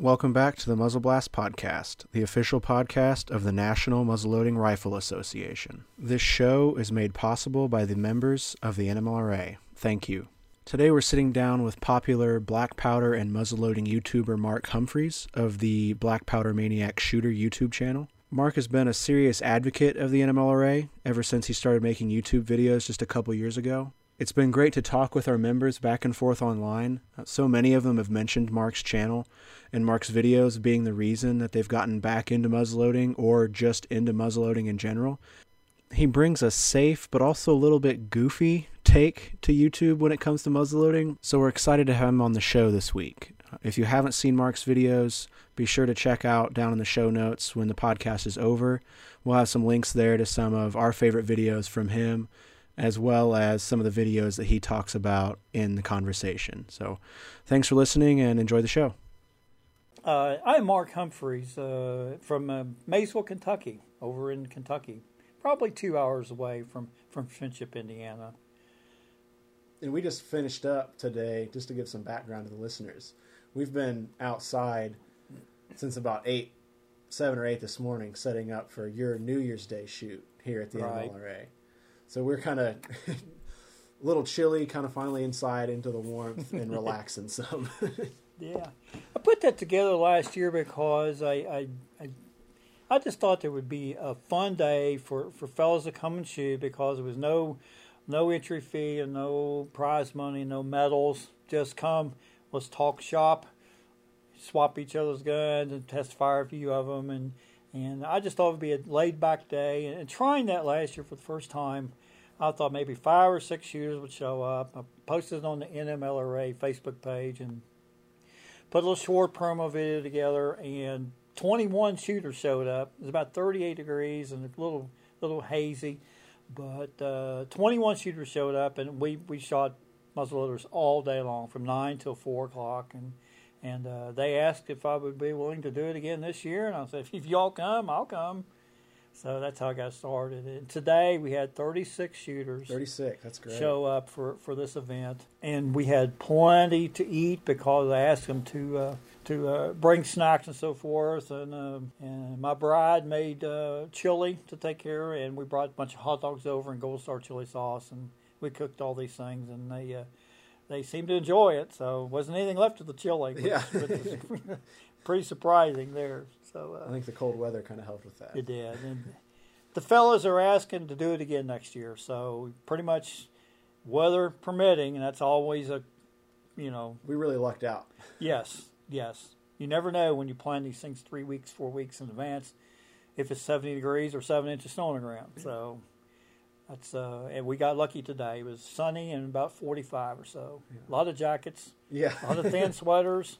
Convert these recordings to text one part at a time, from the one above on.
Welcome back to the Muzzle Blast Podcast, the official podcast of the National Muzzleloading Rifle Association. This show is made possible by the members of the NMLRA. Thank you. Today we're sitting down with popular black powder and muzzleloading YouTuber Mark Humphreys of the Black Powder Maniac Shooter YouTube channel. Mark has been a serious advocate of the NMLRA ever since he started making YouTube videos just a couple years ago. It's been great to talk with our members back and forth online. Uh, So many of them have mentioned Mark's channel and Mark's videos being the reason that they've gotten back into muzzleloading or just into muzzleloading in general. He brings a safe but also a little bit goofy take to YouTube when it comes to muzzleloading, so we're excited to have him on the show this week. If you haven't seen Mark's videos, be sure to check out down in the show notes when the podcast is over. We'll have some links there to some of our favorite videos from him as well as some of the videos that he talks about in the conversation. So, thanks for listening and enjoy the show. Uh, I'm Mark Humphreys uh, from uh, Maysville, Kentucky, over in Kentucky, probably two hours away from, from Friendship, Indiana. And we just finished up today, just to give some background to the listeners. We've been outside since about 8, 7 or 8 this morning, setting up for your New Year's Day shoot here at the Right. NLRA. So we're kind of a little chilly, kind of finally inside into the warmth and relaxing some. Yeah, I put that together last year because I, I, I, I just thought there would be a fun day for, for fellas to come and shoot because there was no, no entry fee and no prize money, no medals. Just come, let's talk shop, swap each other's guns and test fire a few of them, and and I just thought it would be a laid back day. And, and trying that last year for the first time, I thought maybe five or six shooters would show up. I posted it on the NMLRA Facebook page and put a little short promo video together, and 21 shooters showed up. It was about 38 degrees and a little little hazy, but uh, 21 shooters showed up, and we we shot muzzleloaders all day long from nine till four o'clock, and and uh, they asked if I would be willing to do it again this year, and I said if y'all come, I'll come. So that's how I got started. And today we had 36 shooters 36, that's great. show up for, for this event, and we had plenty to eat because I asked them to uh, to uh, bring snacks and so forth. And um, and my bride made uh, chili to take care, of, and we brought a bunch of hot dogs over and Gold Star chili sauce, and we cooked all these things, and they. They seemed to enjoy it, so wasn't anything left of the chili. Which, Yeah. which pretty surprising there. So uh, I think the cold weather kind of helped with that. it did. And the fellas are asking to do it again next year. So pretty much weather permitting, and that's always a, you know, We really lucked out. yes, yes. You never know when you plan these things three weeks, four weeks in advance, if it's 70 degrees or seven inches snow on the ground. So that's, uh, and we got lucky today. It was sunny and about 45 or so. A lot of jackets, Yeah. a lot of thin sweaters.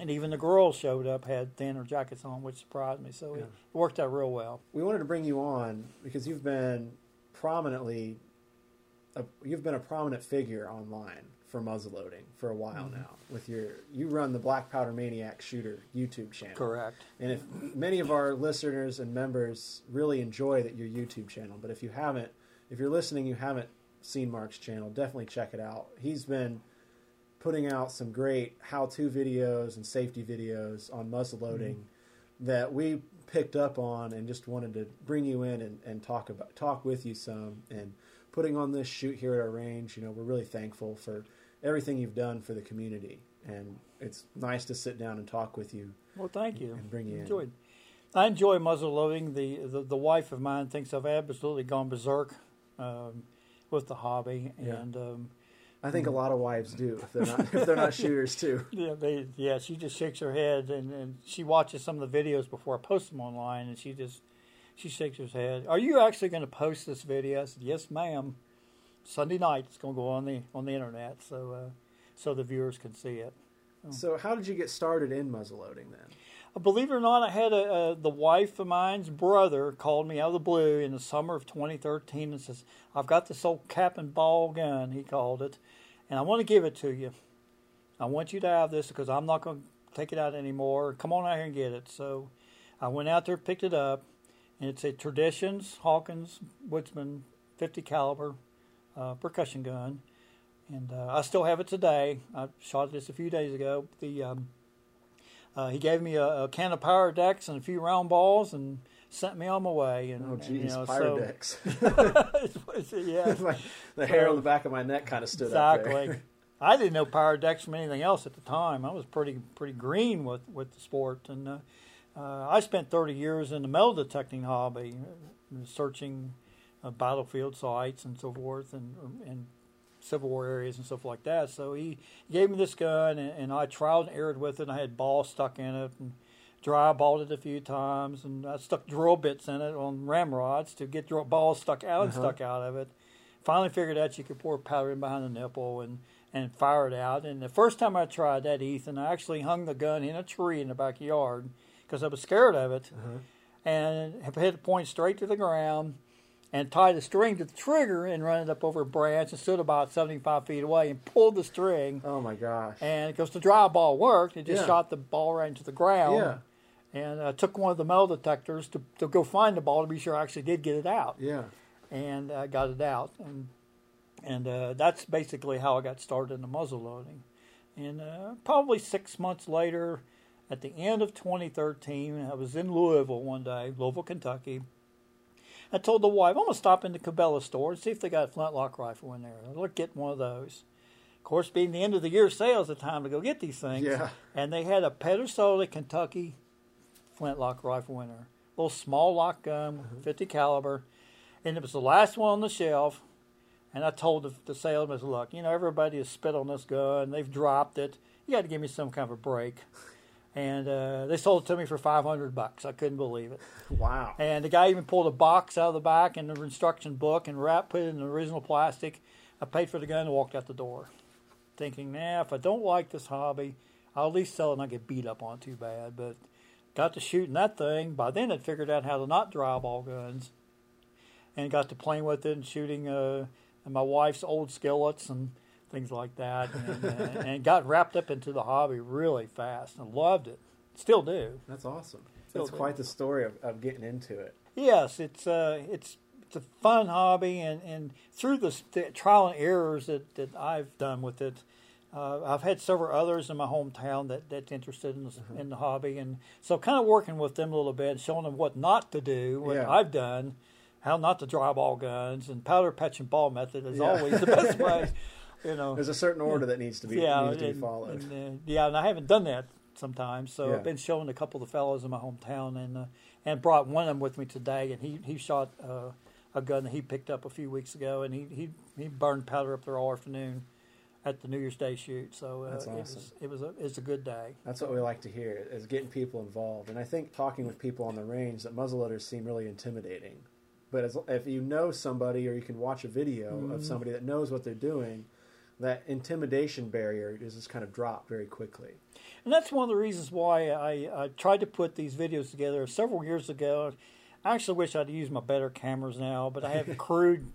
And even the girls showed up, had thinner jackets on, which surprised me. So Yeah. it worked out real well. we wanted to bring you on because you've been prominently a, you've been a prominent figure online for muzzleloading for a while Mm-hmm. now with your you run the black powder maniac shooter youtube channel Correct. and if many of our listeners and members really enjoy that your youtube channel but if you haven't if you're listening you haven't seen mark's channel definitely check it out he's been putting out some great how-to videos and safety videos on muzzleloading that we picked up on and just wanted to bring you in and, and talk about talk with you some and putting on this shoot here at our range you know we're really thankful for everything you've done for the community and it's nice to sit down and talk with you Well, thank you. and bring you in. I enjoy muzzle loading. The, the the wife of mine thinks I've absolutely gone berserk um, with the hobby, Yeah. and um, I think a lot of wives do if they're not if they're not shooters too. yeah, they, yeah, she just shakes her head, and, and she watches some of the videos before I post them online, and she just she shakes her head. Are you actually going to post this video? I said, yes, ma'am. Sunday night, it's going to go on the on the internet, so uh, so the viewers can see it. So how did you get started in muzzleloading then? Believe it or not, I had a, a the wife of mine's brother called me out of the blue in the summer of 2013 and says, "I've got this old cap and ball gun," he called it, and I want to give it to you. I want you to have this because I'm not going to take it out anymore. Come on out here and get it. So I went out there, picked it up, and it's a Traditions Hawkins Woodsman 50 caliber uh, percussion gun, and uh, I still have it today. I shot this a few days ago. The um, uh, he gave me a, a can of Pyrodex and a few round balls and sent me on my way. And, Oh, and, geez, you know, Pyrodex. So, yeah, Like, the hair on the back of my neck kind of stood up exactly. I didn't know Pyrodex from anything else at the time. I was pretty pretty green with, with the sport, and uh, uh, I spent 30 years in the metal detecting hobby, uh, searching uh, battlefield sites and so forth, and and Civil War areas and stuff like that. So he gave me this gun, and, and I trialed and errored with it. And I had balls stuck in it, and dry balled it a few times, and I stuck drill bits in it on ramrods to get drill balls stuck out and Uh-huh. stuck out of it. Finally figured out you could pour powder in behind the nipple and and fire it out. And the first time I tried that, Ethan, I actually hung the gun in a tree in the backyard because I was scared of it, Uh-huh. and hit it point straight to the ground. And tied the string to the trigger and run it up over a branch and stood about 75 feet away and pulled the string. Oh my gosh. And because the dry ball worked, it just Yeah. shot the ball right into the ground. Yeah. And I took one of the metal detectors to, to go find the ball to be sure I actually did get it out. Yeah. And I got it out. And and uh, that's basically how I got started in the muzzle loading. And uh, probably six months later, at the end of 2013, I was in Louisville one day, Louisville, Kentucky. I told the wife, I'm going to stop in the Cabela store and see if they got a flintlock rifle in there. I'll look get one of those. Of course, being the end of the year sales, the time to go get these things. Yeah. And they had a Pedersoli Kentucky flintlock rifle in there. Little small lock gun, mm-hmm. 50 caliber. And it was the last one on the shelf. And I told the, the salesman, look, you know, everybody has spit on this gun. They've dropped it. You got to give me some kind of a break. And uh, they sold it to me for 500 bucks. I couldn't believe it. Wow. And the guy even pulled a box out of the back and the instruction book and wrapped, put it in the original plastic. I paid for the gun and walked out the door, thinking, nah, if I don't like this hobby, I'll at least sell it and not get beat up on it too bad. But got to shooting that thing. By then, I'd figured out how to not dry ball guns, and got to playing with it and shooting uh, my wife's old skillets and things like that, and, uh, and got wrapped up into the hobby really fast and loved it. Still do. That's awesome. Still That's do. quite the story of, of getting into it. Yes, it's uh, it's it's a fun hobby, and, and through the, the trial and errors that, that I've done with it, uh, I've had several others in my hometown that that's interested in the, Mm-hmm. in the hobby, and so kind of working with them a little bit, showing them what not to do, what Yeah. I've done, how not to dry ball guns, and powder patch and ball method is Yeah. always the best way, you know. There's a certain order that needs to be yeah, needs to and- be followed. and, uh, yeah, and I haven't done that sometimes, so Yeah. I've been showing a couple of the fellows in my hometown, and uh, and brought one of them with me today, and he he shot uh, a gun that he picked up a few weeks ago, and he he, he burned powder up there all afternoon at the New Year's Day shoot. So uh, That's it awesome. was it was a it's a good day. That's what we like to hear is getting people involved. And I think talking with people on the range that muzzleloaders seem really intimidating. But as, if you know somebody or you can watch a video Mm-hmm. of somebody that knows what they're doing, that intimidation barrier is just kind of dropped very quickly. And that's one of the reasons why I, I tried to put these videos together several years ago. I actually wish I'd used my better cameras now, but I have crude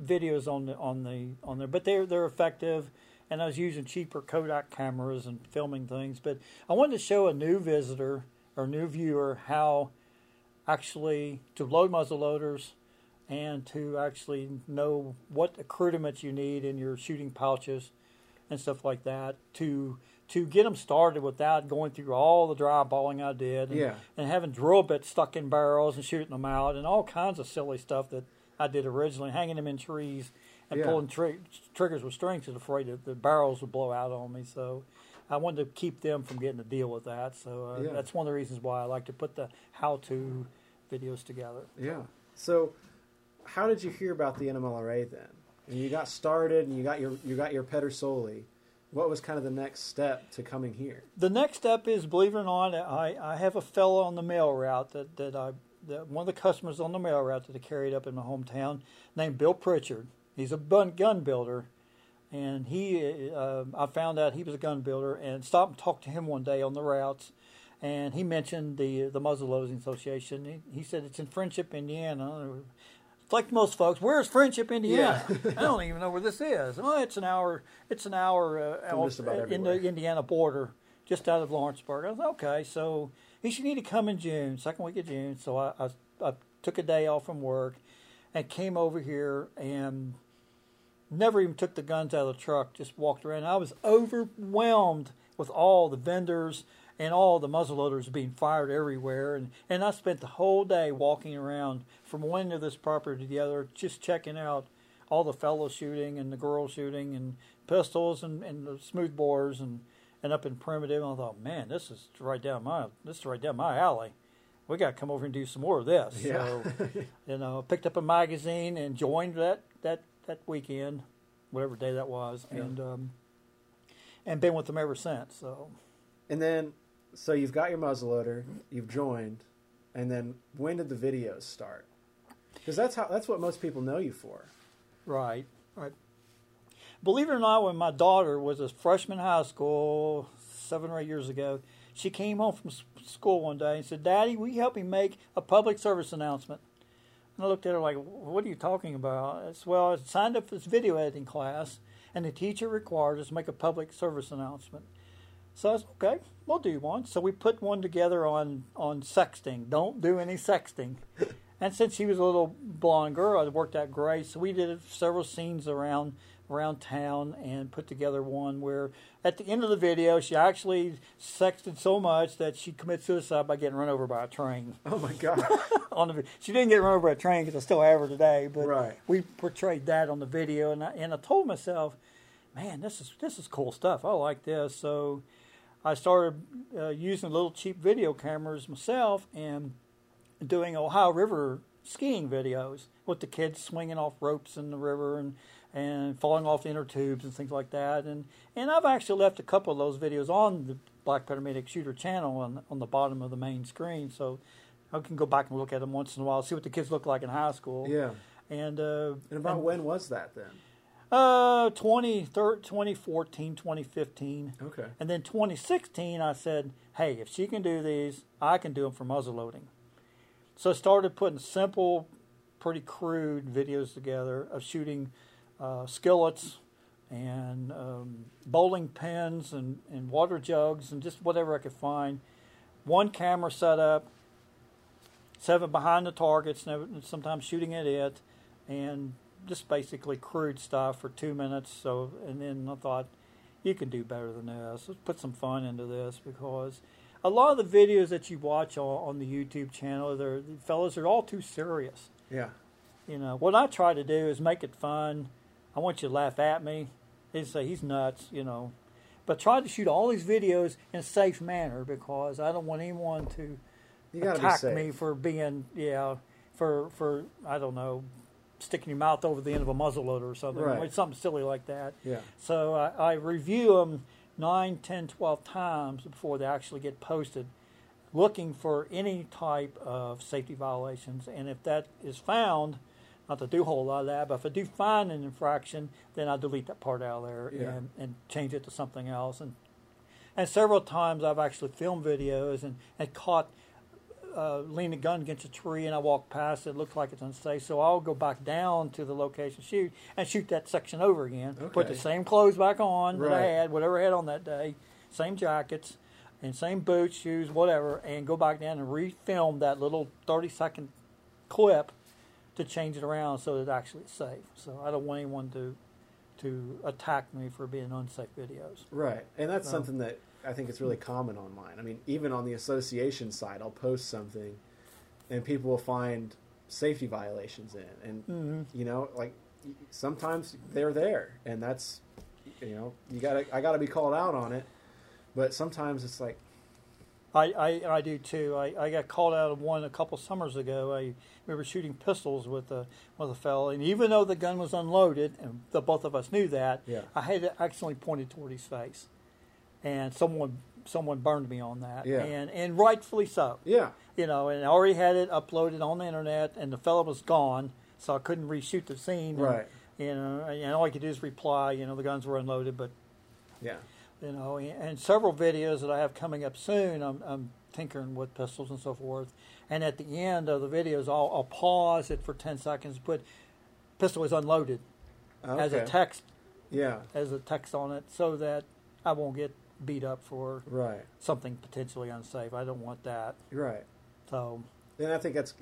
videos on the on the on there, but they're they're effective. And I was using cheaper Kodak cameras and filming things, but I wanted to show a new visitor or new viewer how actually to load muzzle loaders and to actually know what accoutrements you need in your shooting pouches and stuff like that to to get them started without going through all the dry balling I did and, Yeah. and having drill bits stuck in barrels and shooting them out and all kinds of silly stuff that I did originally, hanging them in trees and Yeah. pulling tri- triggers with strings because afraid that the barrels would blow out on me. So I wanted to keep them from getting to deal with that. So uh, Yeah. that's one of the reasons why I like to put the how-to videos together. Yeah. So, how did you hear about the NMLRA then? And you got started, and you got your you got your Pedersoli. What was kind of the next step to coming here? The next step is, believe it or not, I, I have a fellow on the mail route that, that I that one of the customers on the mail route that I carried up in my hometown named Bill Pritchard. He's a gun builder, and he uh, I found out he was a gun builder and stopped and talked to him one day on the routes, and he mentioned the the Muzzle Loading Association. He, he said it's in Friendship, Indiana. It's like most folks. Where's Friendship, Indiana? I don't even know where this is. Well, it's an hour. It's an hour uh, From off- just about in the. Indiana border, just out of Lawrenceburg. I was okay. So he should need to come in June, second week of June. So I, I, I took a day off from work and came over here and never even took the guns out of the truck. Just walked around. I was overwhelmed with all the vendors and all the muzzleloaders being fired everywhere. And, and I spent the whole day walking around from one end of this property to the other, just checking out all the fellows shooting and the girls shooting and pistols and, and the smooth bores and, and up in primitive. And I thought, man, this is right down my this is right down my alley. We got to come over and do some more of this. Yeah. So, you know, picked up a magazine and joined that that that weekend, whatever day that was, Yeah. and um, and been with them ever since. So. And then, so you've got your muzzleloader, you've joined, and then when did the videos start? Because that's how that's what most people know you for. Right, right. Believe it or not, when my daughter was a freshman in high school seven or eight years ago, she came home from school one day and said, "Daddy, will you help me make a public service announcement?" And I looked at her like, "What are you talking about?" I "Well, I signed up for this video editing class, and the teacher required us to make a public service announcement." So I said, "Okay, we'll do one." So we put one together on on sexting. Don't do any sexting. And since she was a little blonde girl, it worked out great. So we did several scenes around around town and put together one where at the end of the video she actually sexted so much that she committed suicide by getting run over by a train. Oh my god! on the she didn't get run over by a train because I still have her today, but Right. we portrayed that on the video, and I, and I told myself, man, this is this is cool stuff. I like this, so I started uh, using little cheap video cameras myself and doing Ohio River skiing videos with the kids swinging off ropes in the river and and falling off inner tubes and things like that. And and I've actually left a couple of those videos on the Black Powder Maniac Shooter channel on on the bottom of the main screen, so I can go back and look at them once in a while, see what the kids look like in high school. yeah. And uh, And about when was that then? Uh, 20, thir- 2014, 2015. Okay. And then 2016, I said, hey, if she can do these, I can do them for muzzle loading. So I started putting simple, pretty crude videos together of shooting uh, skillets and um, bowling pins and, and water jugs and just whatever I could find. One camera set up, seven behind the targets, never, sometimes shooting at it, and just basically crude stuff for two minutes. So, and then I thought, you can do better than this. Let's put some fun into this because a lot of the videos that you watch on, on the YouTube channel, they're fellas are all too serious. Yeah. You know, what I try to do is make it fun. I want you to laugh at me. They say he's nuts, you know. But try to shoot all these videos in a safe manner because I don't want anyone to You attack me for being, yeah, for for I don't know, sticking your mouth over the end of a muzzle loader or something, Right. or something silly like that. Yeah. So I, I review them 9, 10, 12 times before they actually get posted, looking for any type of safety violations. And if that is found, not to do a whole lot of that, but if I do find an infraction, then I delete that part out of there Yeah. and, and change it to something else. And and several times I've actually filmed videos and, and caught uh, lean a gun against a tree and I walk past it, it looks like it's unsafe. So I'll go back down to the location, shoot, and shoot that section over again. Put the same clothes back on that I had, whatever I had on that day, same jackets, and same boots, shoes, whatever, and go back down and refilm that little 30 second clip to change it around so that it actually is safe. So I don't want anyone to to attack me for being unsafe videos. Right. And that's So- something that I think it's really common online. I mean, even on the association side, I'll post something and people will find safety violations in. And, Mm-hmm. you know, like sometimes they're there and that's, you know, you gotta, I gotta be called out on it. But sometimes it's like, I, I, I do too. I, I got called out of one a couple summers ago. I we were shooting pistols with a with a fellow, and even though the gun was unloaded, and the both of us knew that, Yeah. I had it accidentally pointed toward his face, and someone someone burned me on that, Yeah. and and rightfully so. yeah, You know, and I already had it uploaded on the internet, and the fellow was gone, so I couldn't reshoot the scene. and, Right. You know, and all I could do is reply. You know, the guns were unloaded, but yeah, you know, and several videos that I have coming up soon. I'm, I'm tinkering with pistols and so forth. And at the end of the videos, I'll, I'll pause it for ten seconds, put pistol is unloaded as a text yeah, as a text on it, so that I won't get beat up for right, something potentially unsafe. I don't want that. right. So And I think that's,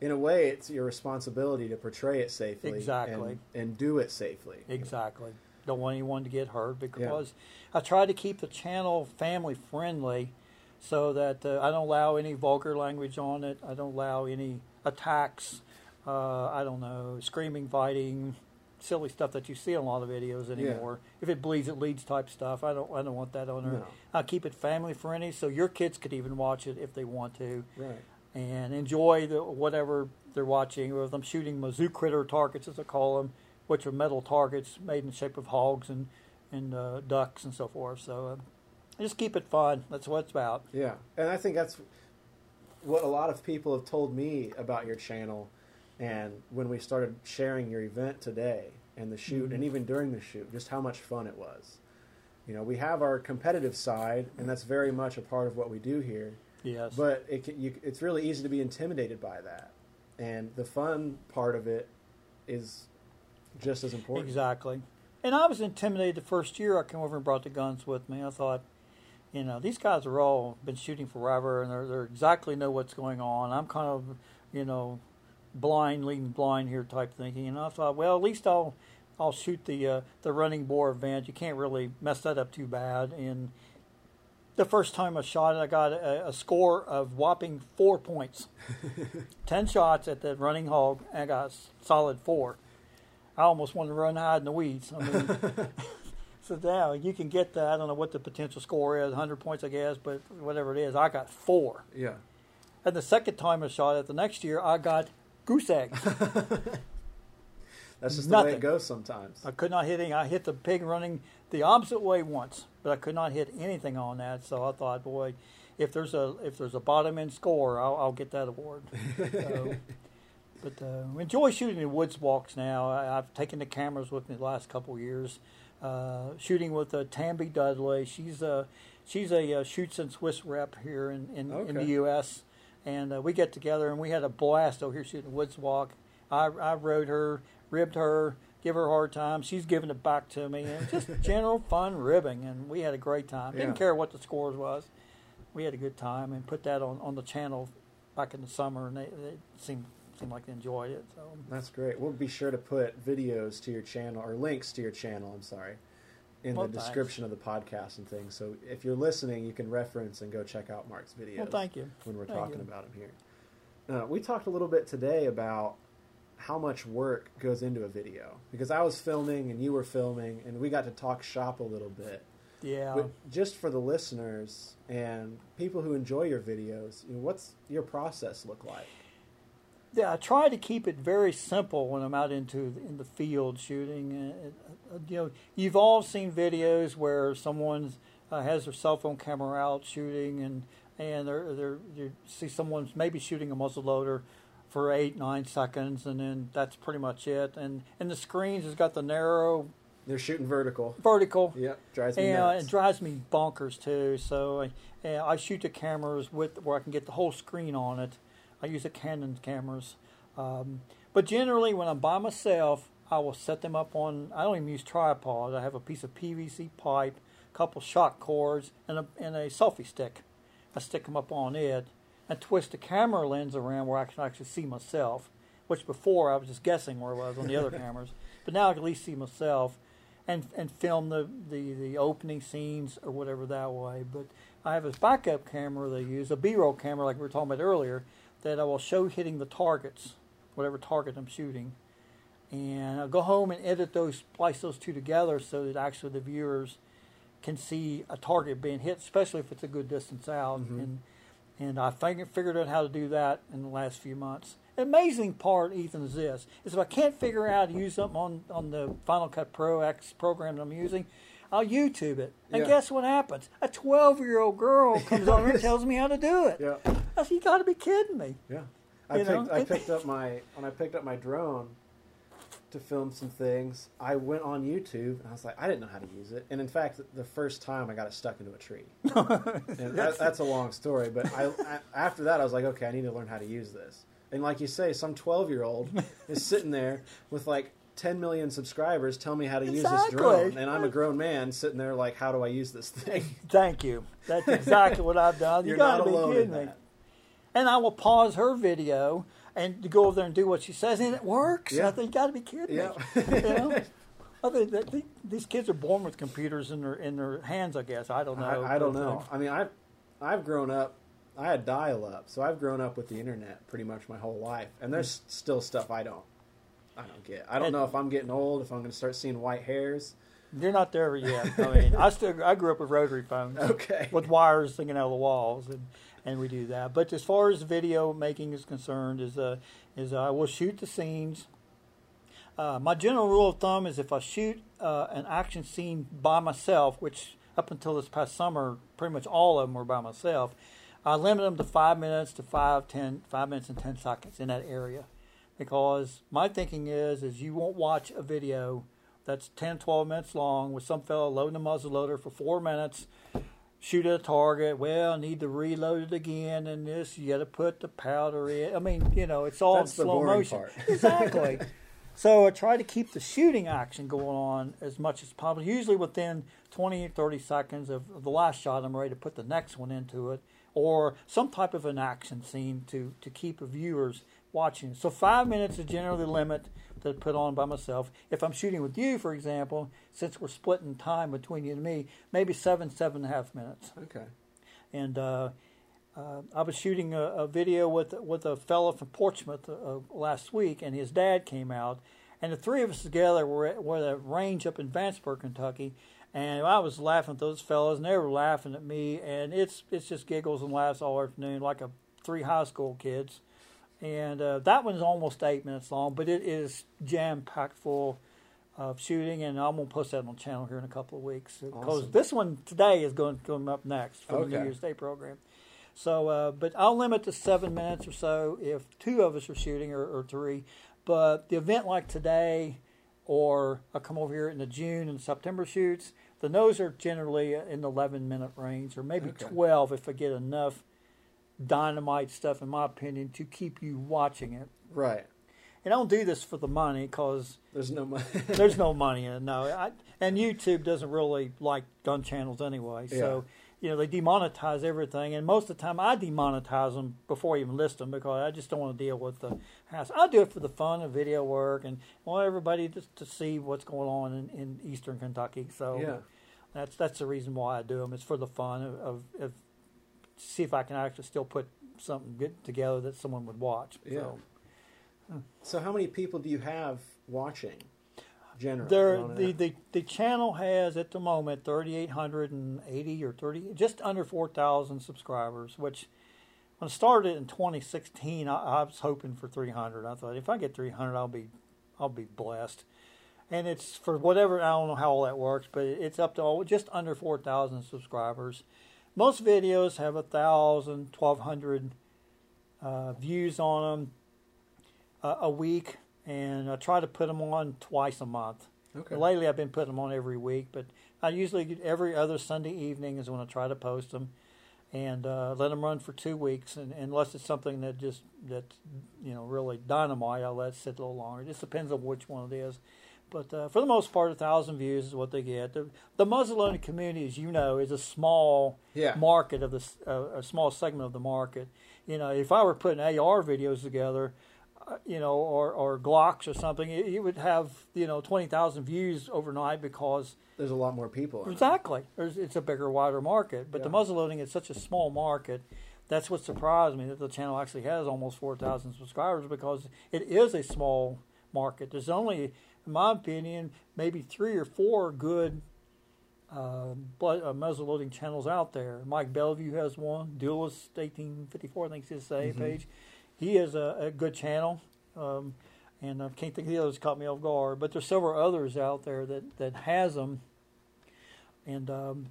in a way, it's your responsibility to portray it safely. Exactly. And, and do it safely. Exactly. Don't want anyone to get hurt because I try to keep the channel family friendly so that uh, I don't allow any vulgar language on it. I don't allow any attacks. Uh, I don't know, screaming, fighting, silly stuff that you see in a lot of videos anymore. If it bleeds, it leads type stuff. I don't. I don't want that on there. No. I keep it family friendly, so your kids could even watch it if they want to Right. and enjoy the whatever they're watching. If I'm shooting Mizzou critter targets, as I call them, which are metal targets made in the shape of hogs and and uh, ducks and so forth. So uh, just keep it fun. That's what it's about. Yeah, and I think that's what a lot of people have told me about your channel. And when we started sharing your event today and the shoot, Mhm. and even during the shoot, just how much fun it was. You know, we have our competitive side, and that's very much a part of what we do here. Yes. But it, can- you, it's really easy to be intimidated by that, and the fun part of it is just as important. Exactly. And I was intimidated the first year I came over and brought the guns with me. I thought, you know, these guys are all been shooting forever and they're, they're exactly know what's going on. I'm kind of, you know, blind leading blind here type thinking. And I thought, well, at least I'll I'll shoot the uh, the running boar event. You can't really mess that up too bad. And the first time I shot it, I got a, a score of whopping four points. Ten shots at the running hog, and I got a solid four. I almost wanted to run hide in the weeds. I mean, so now you can get that. I don't know what the potential score is, 100 points, I guess, but whatever it is, I got four. Yeah. And the second time I shot it, the next year, I got goose eggs. That's just the way it goes sometimes. I could not hit any. I hit the pig running the opposite way once, but I could not hit anything on that. So I thought, boy, if there's a if there's a bottom end score, I'll, I'll get that award. So, but uh, enjoy shooting the woods walks now. I, I've taken the cameras with me the last couple of years. Uh, shooting with uh, Tamby Dudley. She's a she's a uh, Schuetzen Swiss rep here in in, in the U.S. And uh, we get together and we had a blast over here shooting woods walk. I, I rode her, ribbed her, give her a hard time. She's giving it back to me, and just general fun ribbing. And we had a great time. Yeah. Didn't care what the scores was. We had a good time and put that on, on the channel back in the summer, and they, they seemed seemed like they enjoyed it. So That's great. We'll be sure to put videos to your channel or links to your channel. I'm sorry, in Well, the thanks. description of the podcast and things. So if you're listening, you can reference and go check out Mark's video. well, thank you. when we're Thank talking you. about him here. Uh, we talked a little bit today about how much work goes into a video because I was filming and you were filming, and we got to talk shop a little bit. Yeah. But just for the listeners and people who enjoy your videos, you know, what's your process look like? Yeah, I try to keep it very simple when I'm out into in the field shooting. Uh, uh, you know, you've all seen videos where someone uh, has their cell phone camera out shooting, and and they're, they're you see someone's maybe shooting a muzzle loader for eight nine seconds, and then that's pretty much it. And and the screens has got the narrow They're shooting vertical. vertical. Yep, drives me And nuts. it drives me bonkers too. So I, I shoot the cameras with where I can get the whole screen on it. I use the Canon cameras, um, but generally when I'm by myself, I will set them up on. I don't even use tripods. I have a piece of PVC pipe, a couple shock cords, and a and a selfie stick. I stick them up on it and twist the camera lens around where I can actually see myself. Which before I was just guessing where I was on the other cameras, but now I can at least see myself and and film the, the, the opening scenes or whatever that way. But I have a backup camera they use, a B-roll camera like we were talking about earlier, that I will show hitting the targets, whatever target I'm shooting. And I'll go home and edit those, splice those two together so that actually the viewers can see a target being hit, especially if it's a good distance out. Mhm. And and I fig- figured out how to do that in the last few months. The amazing part, Ethan, is this: is if I can't figure out how to use something on on the Final Cut Pro X program that I'm using, I'll YouTube it. And Yeah. guess what happens? A 12 year old girl comes over and tells me how to do it. yeah, I said, "You got to be kidding me!" yeah. I You know, picked, I picked up my when I picked up my drone to film some things. I went on YouTube and I was like, I didn't know how to use it. And in fact, the first time I got it stuck into a tree. and that, that's a long story, but I, I after that I was like, okay, I need to learn how to use this. And like you say, some twelve year old is sitting there with like. 10 million subscribers tell me how to use this drone and i'm a grown man sitting there like how do i use this thing Thank you. That's exactly what I've done. You you're got not to be alone in kidding me. that And I will pause her video and to go over there and do what she says, and it works. Yeah. I think you got to be kidding yeah me. You know? I think that the, these kids are born with computers in their in their hands. I guess I don't know. I, I don't uh, know. I mean, I've I've grown up. I had dial up, so I've grown up with the internet pretty much my whole life, and there's still stuff I don't. I don't get. I don't And- know if I'm getting old, if I'm going to start seeing white hairs. You're not there yet. I mean, I still I grew up with rotary phones. Okay. with wires sticking out of the walls, and, and we do that. But as far as video making is concerned, is uh, is I will shoot the scenes. Uh, my general rule of thumb is if I shoot uh, an action scene by myself, which up until this past summer, pretty much all of them were by myself, I limit them to five minutes to five, ten, five minutes and ten seconds in that area, because my thinking is is you won't watch a video that's 10, 12 minutes long with some fellow loading a muzzle loader for four minutes shoot at a target. Well, need to reload it again, and this you got to put the powder in. I mean, you know, it's all That's in slow motion. exactly. So I try to keep the shooting action going on as much as possible. Usually within 20 or 30 seconds of, the last shot, I'm ready to put the next one into it, or some type of an action scene to to keep the viewers watching. So five minutes is generally the limit that I put on by myself. If I'm shooting with you, for example, since we're splitting time between you and me, maybe seven, seven and a half minutes. Okay. and uh, uh, I was shooting a, a video with with a fellow from Portsmouth uh, last week, and his dad came out, and the three of us together were at, were at a range up in Vanceburg, Kentucky, and I was laughing at those fellows, and they were laughing at me, and it's it's just giggles and laughs all afternoon, like a three high school kids, and uh, that one's almost eight minutes long, but it is jam packed full. Of shooting, and I'm gonna post that on the channel here in a couple of weeks because Awesome. this one today is going to come up next for the New Year's Day program. So, uh, but I'll limit to seven minutes or so if two of us are shooting or, or three. But the event like today, or I come over here in the June and September shoots, then those are generally in the 11 minute range or maybe Okay. 12 if I get enough dynamite stuff, in my opinion, to keep you watching it. Right. And I don't do this for the money because There's no money. there's no money in it. No, I, and YouTube doesn't really like gun channels anyway. So you know they demonetize everything, and most of the time I demonetize them before I even list them because I just don't want to deal with the hassle. I do it for the fun of video work and want everybody just to see what's going on in, in Eastern Kentucky. So yeah. that's that's the reason why I do them. It's for the fun of, of, of see if I can actually still put something good together that someone would watch. Yeah. So. So how many people do you have watching? Generally. There, the, the the channel has at the moment thirty eight hundred and eighty or thirty, just under four thousand subscribers. Which, when I started in twenty sixteen, I, I was hoping for three hundred. I thought if I get three hundred, I'll be, I'll be blessed. And it's for whatever I don't know how all that works, but it's up to all, just under four thousand subscribers. Most videos have a thousand, twelve hundred uh, views on them uh, a week, and I try to put them on twice a month. Okay. Lately, I've been putting them on every week, but I usually get every other Sunday evening is when I try to post them, and uh, let them run for two weeks. And unless it's something that just that you know really dynamite, I'll let it sit a little longer. It just depends on which one it is. But uh, for the most part, a thousand views is what they get. The, the muzzleloading community, as you know, is a small Yeah. market of this, uh, a small segment of the market. You know, if I were putting AR videos together, uh, you know, or, or Glocks or something, it, it would have you know twenty thousand views overnight because There's a lot more people. it. exactly there's, it's a bigger, wider market. But the Yeah. muzzleloading is such a small market. That's what surprised me that the channel actually has almost four thousand subscribers because it is a small market. There's only, in my opinion, maybe three or four good uh, blood, uh, muzzleloading channels out there. Mike Beliveau has one. Duelist 1854, I think is his say Mhm. page. He has a, a good channel. Um, and I can't think of the others caught me off guard, but there's several others out there that, that has them, and um,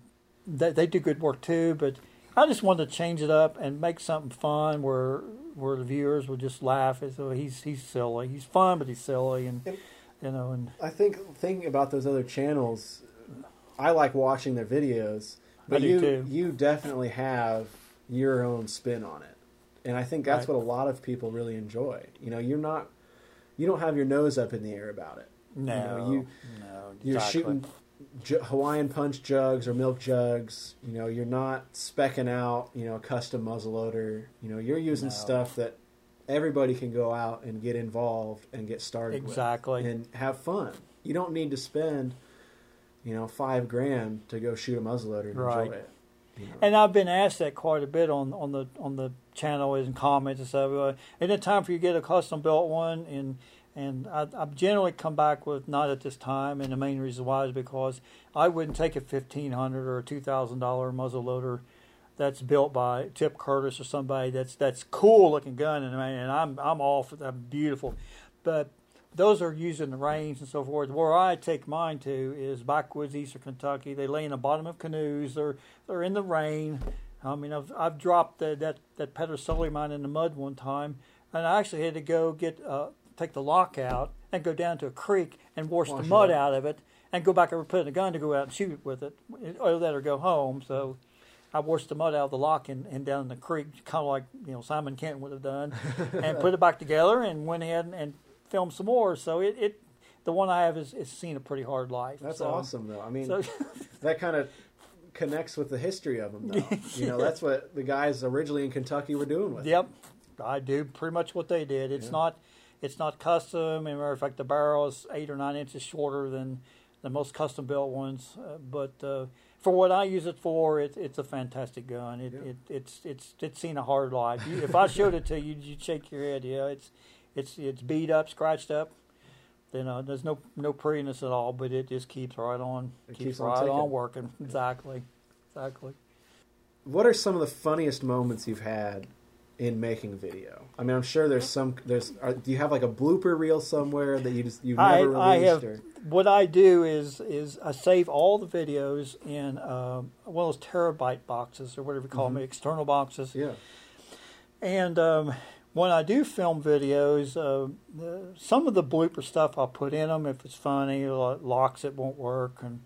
they, they do good work too. But I just wanted to change it up and make something fun where where the viewers would just laugh as though he's he's silly. He's fun, but he's silly, and Yep. You know, and I think thinking about those other channels, I like watching their videos, but you too. you definitely have your own spin on it, and I think that's Right. what a lot of people really enjoy. You know, you're not, you don't have your nose up in the air about it. no, know, you- no, You're shooting ju- Hawaiian punch jugs or milk jugs. You know, you're not specking out. You know, a custom muzzleloader. You know, you're using No. stuff that everybody can go out and get involved and get started exactly. and have fun. You don't need to spend, you know, five grand to go shoot a muzzleloader and Right. enjoy it. You know? And I've been asked that quite a bit on, on the on the channel and comments and stuff. Isn't it time for you to get a custom built one? And and I, I've generally come back with not at this time. And the main reason why is because I wouldn't take a fifteen hundred or a two thousand dollar muzzle loader that's built by Tip Curtis or somebody that's that's cool looking gun, and, and I'm I'm all for that beautiful, but those are used in the range and so forth. Where I take mine to is backwoods, eastern Kentucky. They lay in the bottom of canoes. They're they're in the rain. I mean, I've I've dropped the, that that Pedersoli mine in the mud one time, and I actually had to go get uh, take the lock out and go down to a creek and wash, Wash the mud out. out of it and go back and put in a gun to go out and shoot with it, or let her go home. So. I washed the mud out of the lock and, and down in the creek, kind of like you know Simon Kenton would have done, and put it back together and went ahead and, and filmed some more. So it, it the one I have is, is seen a pretty hard life. That's so, awesome, though. I mean, So, that kind of connects with the history of them, though. You know, that's what the guys originally in Kentucky were doing with. it. yep, I do pretty much what they did. It's Yeah. not it's not custom. As a matter of fact, the barrel is eight or nine inches shorter than the most custom built ones. Uh, but uh, for what I use it for, it, it's a fantastic gun. It, Yeah. it it's it's it's seen a hard life. You, if I showed it to you, you'd shake your head. Yeah, it's it's it's beat up, scratched up. You know, there's no no prettiness at all, but it just keeps right on, It keeps, keeps on right on working. Exactly, exactly. What are some of the funniest moments you've had in making video? I mean, I'm sure there's some. There's. Are, do you have like a blooper reel somewhere that you just you've I- never I released? have- or, What I do is is I save all the videos in um, one of those terabyte boxes or whatever you call Mhm. them, external boxes. yeah. And um, when I do film videos, uh, the, some of the blooper stuff I'll put in them if it's funny, lo- locks it won't work, and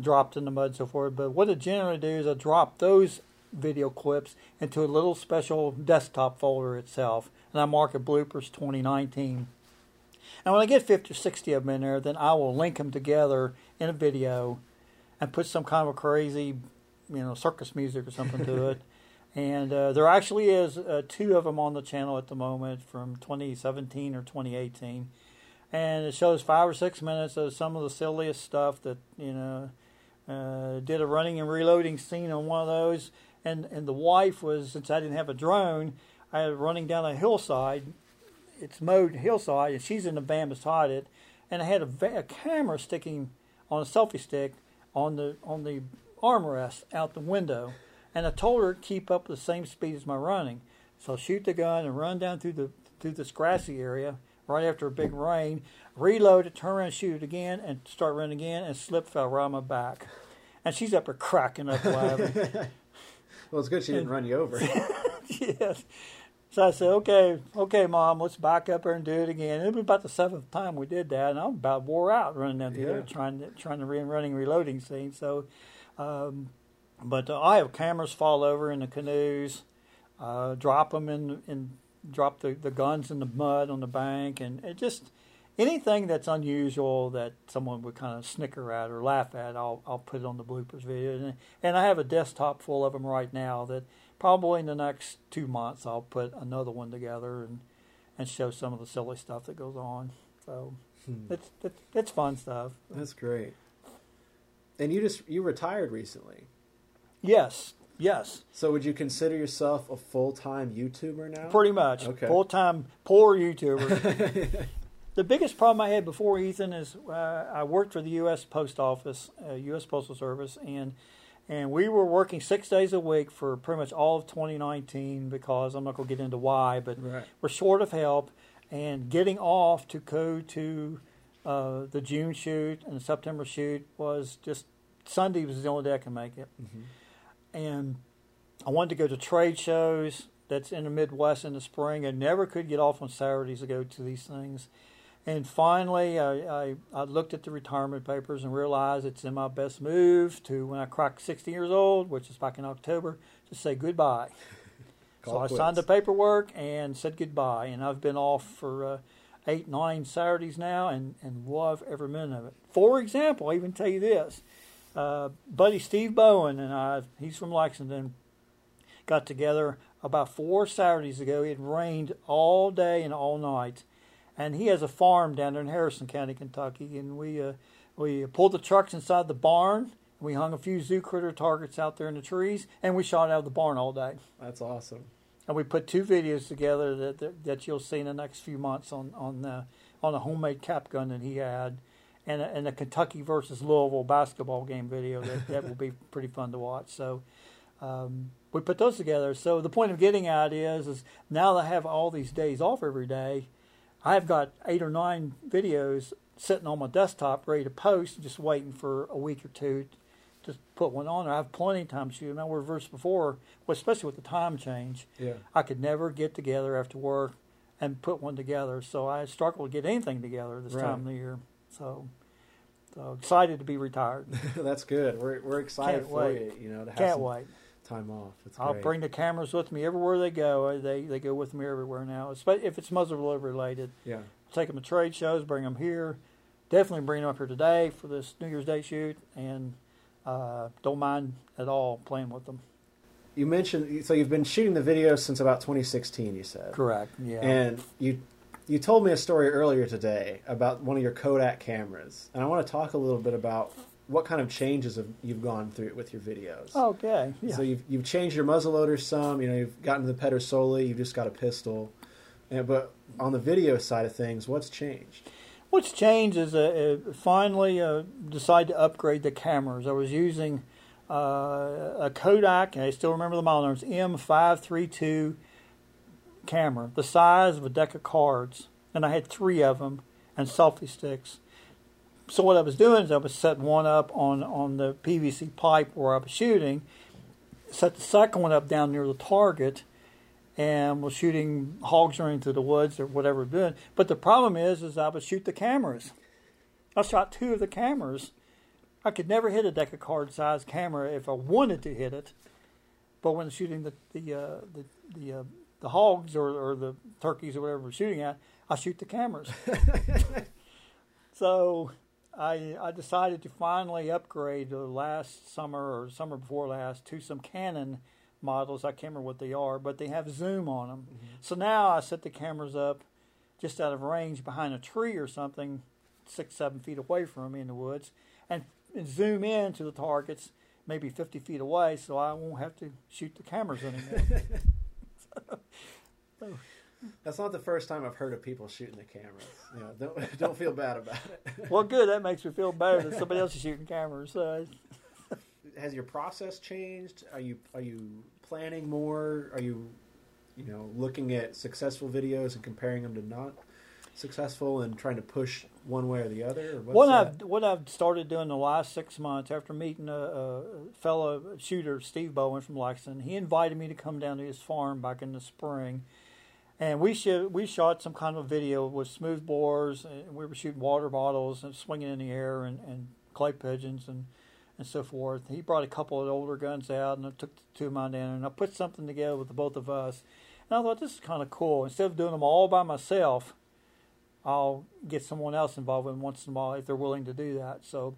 dropped in the mud so forth. But what I generally do is I drop those video clips into a little special desktop folder itself, and I mark it bloopers 2019. And when I get 50 or 60 of them in there, then I will link them together in a video and put some kind of a crazy, you know, circus music or something to it. And uh, there actually is uh, two of them on the channel at the moment from 2017 or 2018. And it shows five or six minutes of some of the silliest stuff that, you know, uh, did a running and reloading scene on one of those. And, and the wife was, since I didn't have a drone, I was running down a hillside. It's mowed hillside, and she's in the van beside it. And I had a, a camera sticking on a selfie stick on the on the armrest out the window, and I told her to keep up the same speed as my running. So shoot the gun and run down through the through this grassy area right after a big rain, reload it, turn around, shoot it again, and start running again, and slip fell right on my back. And she's up there cracking up laughing. Well, it's good she didn't run you over. yes. So I said, okay, okay, mom, let's back up there and do it again. It was about the seventh time we did that, and I'm about wore out running down through Yeah. there trying to trying to re- running reloading scene. So, um, but uh, I have cameras fall over in the canoes, uh, drop them in in drop the, the guns in the mud on the bank, and it just anything that's unusual that someone would kind of snicker at or laugh at, I'll I'll put it on the bloopers video, and, and I have a desktop full of them right now that probably in the next two months I'll put another one together and and show some of the silly stuff that goes on. So Hmm. it's it's, it's fun stuff. That's great. And you just you retired recently. Yes, yes, So would you consider yourself a full time YouTuber now? pretty much Okay. full time poor YouTuber. the biggest problem I had before Ethan is uh, I worked for the U.S. Post Office, uh, U.S. Postal Service, and and we were working six days a week for pretty much all of 2019 because I'm not going to get into why, but Right. we're short of help, and getting off to go to uh, the June shoot and the September shoot was just Sunday was the only day I could make it, Mhm. and I wanted to go to trade shows that's in the Midwest in the spring. I never could get off on Saturdays to go to these things. And finally, I, I, I looked at the retirement papers and realized it's in my best move to when I crack 60 years old, which is back in October, to say goodbye. so I signed the paperwork and said goodbye. And I've been off for uh, eight, nine Saturdays now and, and love every minute of it. For example, I even tell you this uh, buddy Steve Bowen and I, he's from Lexington, got together about four Saturdays ago. It rained all day and all night, and he has a farm down there in Harrison County, Kentucky. And we uh, we pulled the trucks inside the barn, and We hung a few zoo critter targets out there in the trees, and we shot out of the barn all day. That's awesome. And we put two videos together that that, that you'll see in the next few months on on the on a homemade cap gun that he had, and a, and a Kentucky versus Louisville basketball game video that that will be pretty fun to watch. So. Um, we put those together. So the point of getting at is, is now that I have all these days off every day, I've got eight or nine videos sitting on my desktop ready to post, just waiting for a week or two to put one on. I have plenty of time to shoot. shooting. I reversed before, well, especially with the time change. Yeah. I could never get together after work and put one together. So I struggle to get anything together this Right. time of the year. So, so excited to be retired. That's good. We're we're excited Can't for wait. you. You know, to have Can't some wait. Time off. It's I'll great. bring the cameras with me everywhere they go. They they go with me everywhere now. If it's muzzleloader related, Yeah. take them to trade shows, bring them here. Definitely bring them up here today for this New Year's Day shoot, and uh, don't mind at all playing with them. You mentioned so you've been shooting the videos since about 2016. You said. Correct. Yeah. And you you told me a story earlier today about one of your Kodak cameras, and I want to talk a little bit about what kind of changes have, you've gone through with your videos. okay. Yeah. So you've you've changed your muzzleloader some. You know, you've gotten the Pedersoli. You've just got a pistol. And, but on the video side of things, what's changed? What's changed is uh, uh, finally uh, decided to upgrade the cameras. I was using uh, a Kodak, and I still remember the model numbers M532 camera, the size of a deck of cards, and I had three of them and selfie sticks. So what I was doing is I was setting one up on on the PVC pipe where I was shooting, set the second one up down near the target, and was shooting hogs running through the woods or whatever we're doing. But the problem is, is I would shoot the cameras. I shot two of the cameras. I could never hit a deck of card size camera if I wanted to hit it. But when shooting the the uh, the the, uh, the hogs or, or the turkeys or whatever we're shooting at, I shoot the cameras. so I I decided to finally upgrade uh, last summer or summer before last to some Canon models. I can't remember what they are, but they have zoom on them. So now I set the cameras up just out of range behind a tree or something, six seven feet away from me in the woods, and, and zoom in to the targets maybe 50 feet away, so I won't have to shoot the cameras anymore. That's not the first time I've heard of people shooting the cameras. You know, don't don't feel bad about it. well, good. That makes me feel better that somebody else is shooting cameras. So Has your process changed? Are you are you planning more? Are you you know looking at successful videos and comparing them to not successful and trying to push one way or the other? Or what that? I've what I've started doing the last six months after meeting a, a fellow shooter, Steve Bowen from Lexington, he invited me to come down to his farm back in the spring, and we shot we shot some kind of video with smooth bores, and we were shooting water bottles and swinging in the air and, and clay pigeons and and so forth. He brought a couple of older guns out, and I took the two of mine down, and I put something together with the both of us. And I thought this is kind of cool. Instead of doing them all by myself, I'll get someone else involved in once in a while if they're willing to do that. So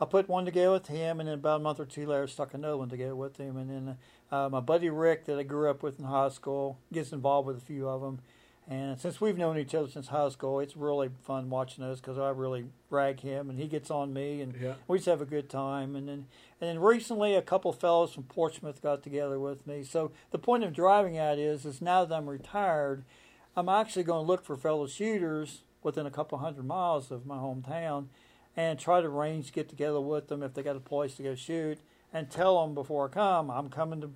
I put one together with him, and then about a month or two later, stuck another one together with him. And then uh, my buddy Rick, that I grew up with in high school, gets involved with a few of them. And since we've known each other since high school, it's really fun watching those because I really rag him, and he gets on me, and Yeah. we just have a good time. And then, and then recently, a couple of fellows from Portsmouth got together with me. So the point of driving at is, is now that I'm retired, I'm actually going to look for fellow shooters within a couple hundred miles of my hometown, and try to arrange get together with them if they got a place to go shoot, and tell them before I come, I'm coming to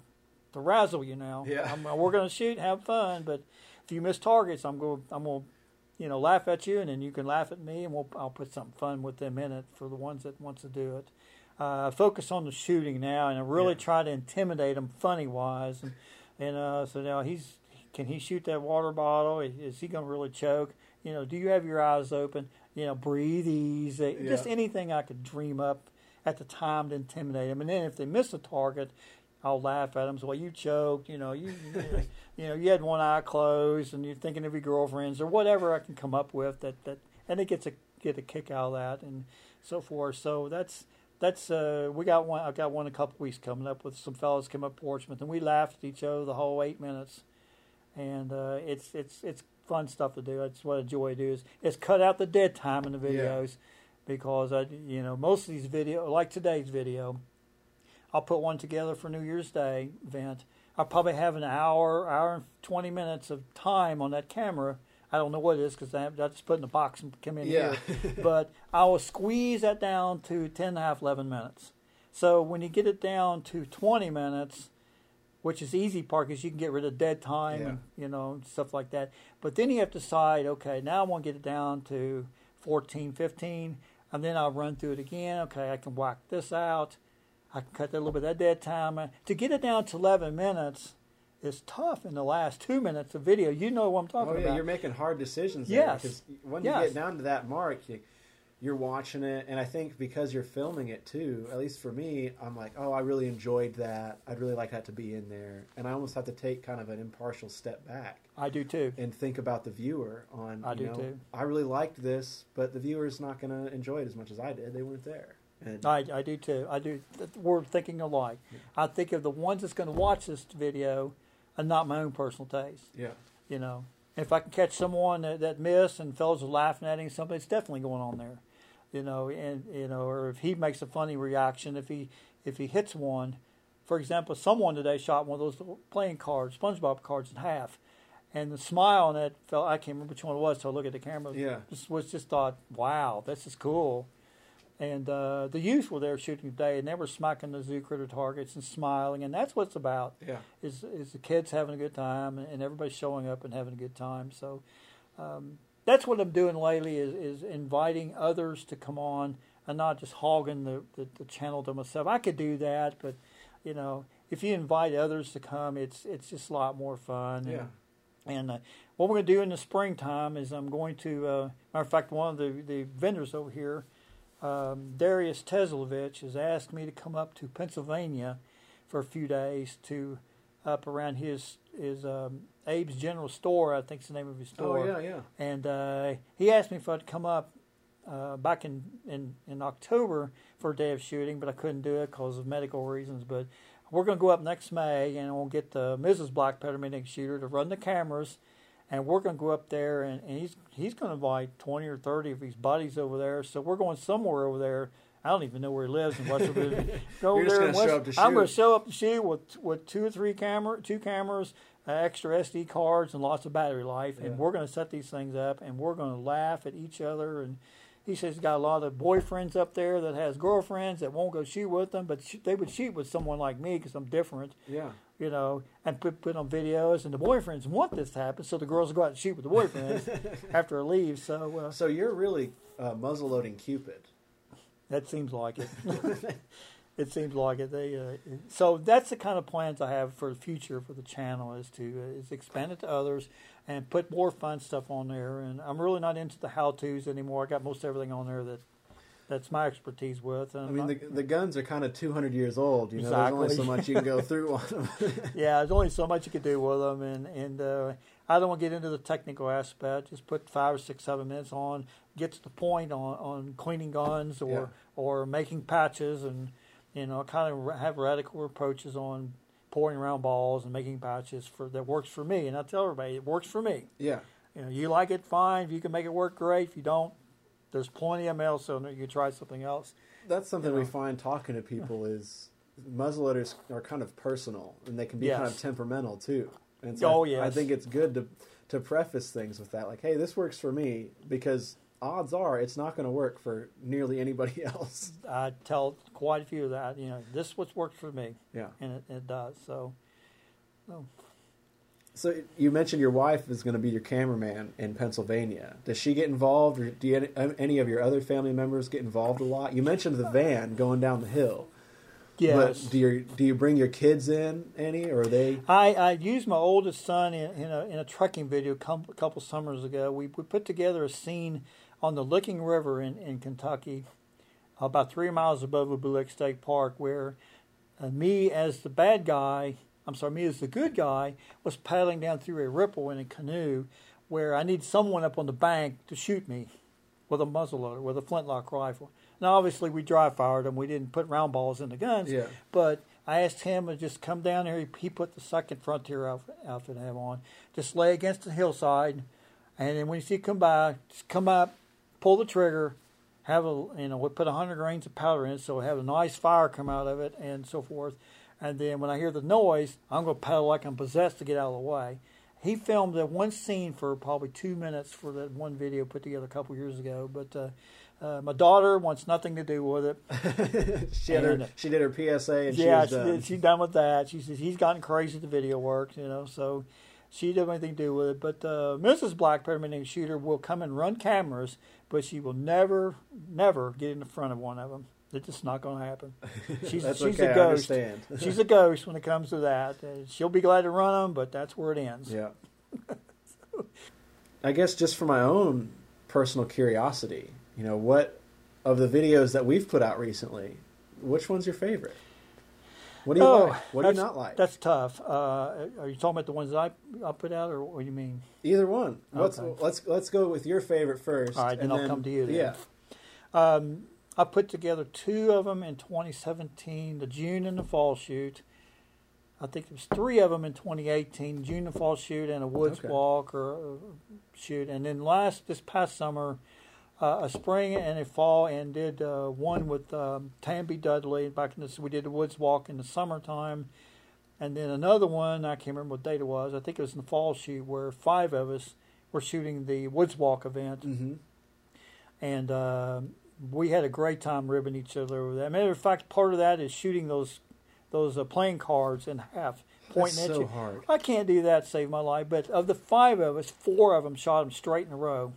to razzle you now. Yeah. I'm, we're going to shoot, have fun, but if you miss targets, I'm going, I'm going, to you know, laugh at you, and then you can laugh at me, and we'll, I'll put something fun with them in it for the ones that wants to do it. Uh, focus on the shooting now, and I really Yeah. try to intimidate them funny wise, and and uh, so now he's can he shoot that water bottle? Is, is he going to really choke? You know, do you have your eyes open? You know, breathe easy. Just anything I could dream up at the time to intimidate them, and then if they miss a target. I'll laugh at them. So, well, you choked. You know, you, you know, you had one eye closed, and you're thinking of your girlfriends or whatever I can come up with that that, and it gets a get a kick out of that and so forth. So that's that's uh, we got one. I've got one a couple weeks coming up with some fellows came up Portsmouth, and we laughed at each other the whole eight minutes, and uh, it's it's it's fun stuff to do. That's what I enjoy do is is cut out the dead time in the Yeah. videos. because I, you know, most of these video, like today's video, I'll put one together for New Year's Day event. I'll probably have an hour, hour and twenty minutes of time on that camera. I don't know what it is because I, I just put in a box and come in Yeah. here. but I will squeeze that down to 10 and a half, 11 minutes. So when you get it down to 20 minutes, which is the easy part because you can get rid of dead time Yeah. and you know stuff like that. But then you have to decide, okay, now I want to get it down to 14, 15, and then I'll run through it again. Okay, I can whack this out. I can cut a little bit of that dead time. To get it down to 11 minutes is tough in the last two minutes of video. You know what I'm talking Oh yeah, about. you're making hard decisions. There, Yes. because when you get down to that mark, you, you're watching it, and I think because you're filming it too. At least for me, I'm like, oh, I really enjoyed that. I'd really like that to be in there, and I almost have to take kind of an impartial step back I do too. and think about the viewer. On I you do know, too. I really liked this, but the viewer's not going to enjoy it as much as I did. They weren't there. And I, I do too. I do. We're thinking alike. I think of the ones that's going to watch this video and not my own personal taste. yeah, You know, if I can catch someone that, that missed and fellows are laughing at him, something's definitely going on there. You know, and you know, or if he makes a funny reaction, if he if he hits one, for example, someone today shot one of those playing cards, SpongeBob cards, in half, and the smile on that fell. I can't remember which one it was. So I look at the camera. Yeah. just was just thought, wow, this is cool. And uh, the youth were there shooting today, and they were smacking the zoo critter targets and smiling, and that's what it's about yeah. is is the kids having a good time and everybody showing up and having a good time. So um, that's what I'm doing lately is is inviting others to come on and not just hogging the, the, the channel to myself. I could do that, but you know, if you invite others to come, it's it's just a lot more fun. Yeah. And, and uh, what we're going to do in the springtime is I'm going to, uh, matter of fact, one of the, the vendors over here, um, Darius Teslovich, has asked me to come up to Pennsylvania for a few days to up around his his um, Abe's General Store, I think is the name of his store. Oh yeah, yeah. And uh, he asked me if I'd come up uh, back in, in, in October for a day of shooting, but I couldn't do it because of medical reasons. But we're going to go up next May, and we'll get the Mrs. Black Powder Maniac shooter to run the cameras, and we're going to go up there, and, and he's he's going to invite twenty or thirty of his buddies over there. So we're going somewhere over there. I don't even know where he lives in West Virginia. Go You're there gonna show West- up I'm going to show up to shoot with with two or three camera, two cameras, uh, extra SD cards, and lots of battery life. Yeah. And we're going to set these things up, and we're going to laugh at each other. And he says he's got a lot of boyfriends up there that has girlfriends that won't go shoot with them, but sh- they would shoot with someone like me because I'm different, Yeah. you know, and put put on videos. And the boyfriends want this to happen, so the girls go out and shoot with the boyfriends after I leave. So uh, So you're really uh, muzzle loading Cupid. That seems like it. it seems like it. They uh, so that's the kind of plans I have for the future for the channel is to uh, is expand it to others and put more fun stuff on there. And I'm really not into the how tos anymore. I got most everything on there that that's my expertise with. And I mean, the, the guns are kind of 200 years old. You know, there's only so much you can go through on them. yeah, there's only so much you can do with them, and and uh, I don't want to get into the technical aspect. Just put five or six, seven minutes on, get to the point on, on cleaning guns or Yeah. or making patches, and you know, kind of have radical approaches on pouring around balls and making patches for that works for me. And I tell everybody it works for me. yeah. You know, you like it, fine. If you can make it work, great. If you don't, there's plenty of mail cylinder. You can try something else. That's something You we find talking to people is muzzleloaders are kind of personal and they can be kind of temperamental too. And Oh, I, I think it's good to to preface things with that, like, hey, this works for me because odds are it's not going to work for nearly anybody else. I tell quite a few of that. You know, this is what's worked for me. Yeah. and it, it does. So, so So you mentioned your wife is going to be your cameraman in Pennsylvania. Does she get involved, or do you, any of your other family members get involved a lot? You mentioned the van going down the hill. yes, But do you do you bring your kids in any, or are they? I, I used my oldest son in, in a in a trekking video a couple summers ago. We we put together a scene on the Licking River in in Kentucky, about three miles above Lake State Park, where uh, me as the bad guy, I'm sorry, me as the good guy, was paddling down through a ripple in a canoe, where I need someone up on the bank to shoot me with a muzzleloader, with a flintlock rifle. Now, obviously, we dry fired them. We didn't put round balls in the guns. Yeah. But I asked him to just come down here. He, put the second frontier outfit, outfit I have on. Just lay against the hillside, and then when you see it come by, just come up, pull the trigger, have a you know we put 100 grains of powder in it, so have a nice fire come out of it and so forth. And then when I hear the noise, I'm going to pedal like I'm possessed to get out of the way. He filmed that one scene for probably two minutes for that one video put together a couple years ago. But uh, uh, my daughter wants nothing to do with it. she had her, she did her PSA and she yeah, was she done. did, she's done with that. She says he's gotten crazy at the video work, you know, so she didn't have anything to do with it. But uh, Mrs. Black Powder Maniac shooter, will come and run cameras, but she will never, never get in the front of one of them. It's just not going to happen. She's, That's she's okay. a I ghost. understand. she's a ghost when it comes to that. Uh, she'll be glad to run them, but that's where it ends. Yeah. I guess just for my own personal curiosity, you know, what of the videos that we've put out recently, which one's your favorite? What do you Oh, like? What do you not like? That's tough. Uh, are you talking about the ones that I, I put out, or what do you mean? Either one. Let's Okay. let's let's go with your favorite first. All right, then and I'll come to you then. Yeah. Um, I put together two of them in 2017, the June and the fall shoot. I think there was three of them in 2018, June and fall shoot, and a woods Okay. walk or uh, shoot. And then last this past summer, uh, a spring and a fall, and did uh, one with um, Tamby Dudley. Back in this, we did the woods walk in the summertime, and then another one. I can't remember what date it was. I think it was in the fall shoot where five of us were shooting the woods walk event Mm-hmm. and uh, we had a great time ribbing each other over that. Matter of fact, part of that is shooting those those uh, playing cards in half, pointing That's at so you. hard. I can't do that save my life. But of the five of us, four of them shot them straight in a row.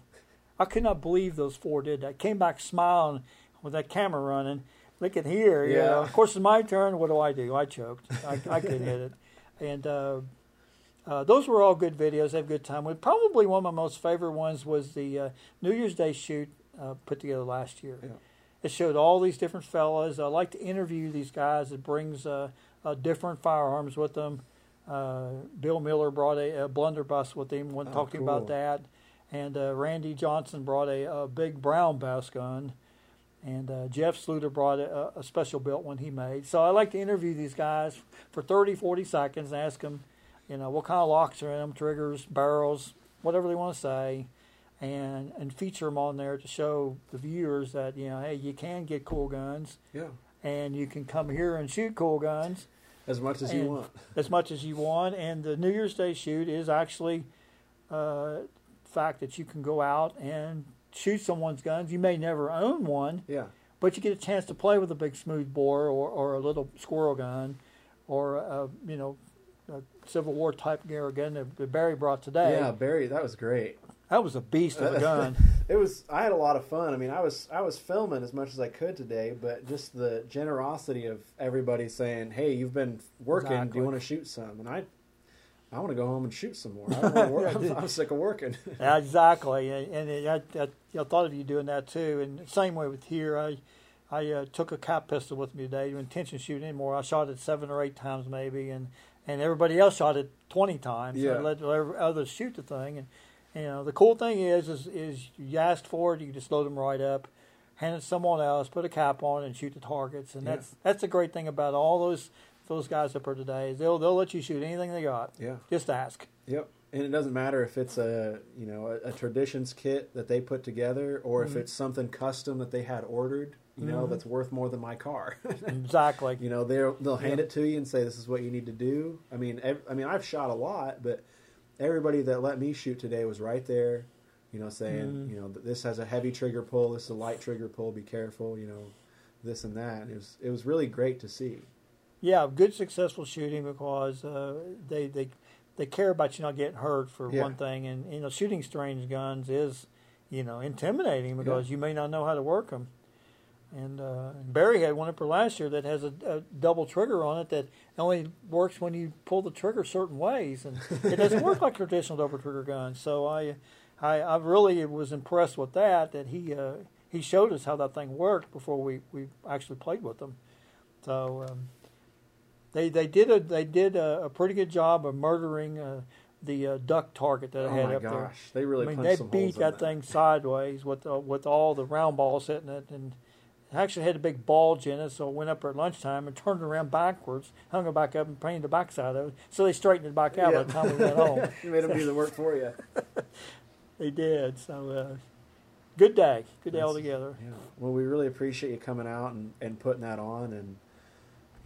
I could not believe those four did that. Came back smiling with that camera running. Look at here, you Yeah. know. Of course, it's my turn. What do I do? I choked. I, I couldn't hit it, and. Uh, uh, those were all good videos. I had a good time. with. Probably one of my most favorite ones was the uh, New Year's Day shoot uh, put together last year. Yeah. It showed all these different fellas. I like to interview these guys. It brings uh, uh, different firearms with them. Uh, Bill Miller brought a, a blunderbuss with him. When Oh, talking cool. about that, and uh, Randy Johnson brought a, a big Brown Bess gun, and uh, Jeff Sluter brought a, a special built one he made. So I like to interview these guys for 30, 40 seconds, and ask them, you know, what kind of locks are in them, triggers, barrels, whatever they want to say, and and feature them on there to show the viewers that you know, hey, you can get cool guns, Yeah. and you can come here and shoot cool guns As much as you want. as much as you want. And the New Year's Day shoot is actually uh, fact that you can go out and shoot someone's guns. You may never own one, Yeah. but you get a chance to play with a big smooth bore or, or a little squirrel gun or a, you know a Civil War type gear gun that that Barry brought today. Yeah, Barry, that was great. That was a beast of a gun. It was. I had a lot of fun. I mean, I was I was filming as much as I could today, but just the generosity of everybody saying, "Hey, you've been working. Do you want to shoot some?" And I, I want to go home and shoot some more. I don't want to work. I'm, I'm sick of working. Exactly, and, and I, I, I thought of you doing that too. And same way with here, I I uh, took a cap pistol with me today. Didn't intention shooting anymore. I shot it seven or eight times maybe, and and everybody else shot it twenty times. Yeah. So I let let others shoot the thing, and you know the cool thing is is is you asked for it, you just load them right up, hand it to someone else, put a cap on, it, and shoot the targets. And Yeah. that's that's the great thing about all those those guys up here today they'll they'll let you shoot anything they got. yeah. Just ask. Yep. And it doesn't matter if it's a you know a, a traditions kit that they put together, or Mhm. if it's something custom that they had ordered. You know, Mhm. that's worth more than my car. Exactly. You know, they'll they'll hand Yeah. it to you and say this is what you need to do. I mean, ev- I mean, I've shot a lot, but everybody that let me shoot today was right there. You know, saying Mhm. you know this has a heavy trigger pull, this is a light trigger pull. Be careful. You know, this and that. And it was it was really great to see. Yeah, good successful shooting because uh, they they they care about you not getting hurt for Yeah. one thing, and you know shooting strange guns is you know intimidating because you may not know how to work them. And uh, Barry had one up there last year that has a, a double trigger on it that only works when you pull the trigger certain ways, and it doesn't work like traditional double trigger guns. So I, I, I really was impressed with that. That he uh, he showed us how that thing worked before we, we actually played with them. So um, they they did a they did a, a pretty good job of murdering uh, the uh, duck target that I had up there. oh had my up gosh, there. they really I mean, they beat in that thing sideways with uh, with all the round balls hitting it, and it actually had a big bulge in it. So I went up there at lunchtime and turned it around backwards, hung it back up, and painted the backside of it. So they straightened it back out by the time we went home. you made them do the work for you. They did. So, uh, good day, good day That's- altogether. Yeah. Well, we really appreciate you coming out and, and putting that on. And,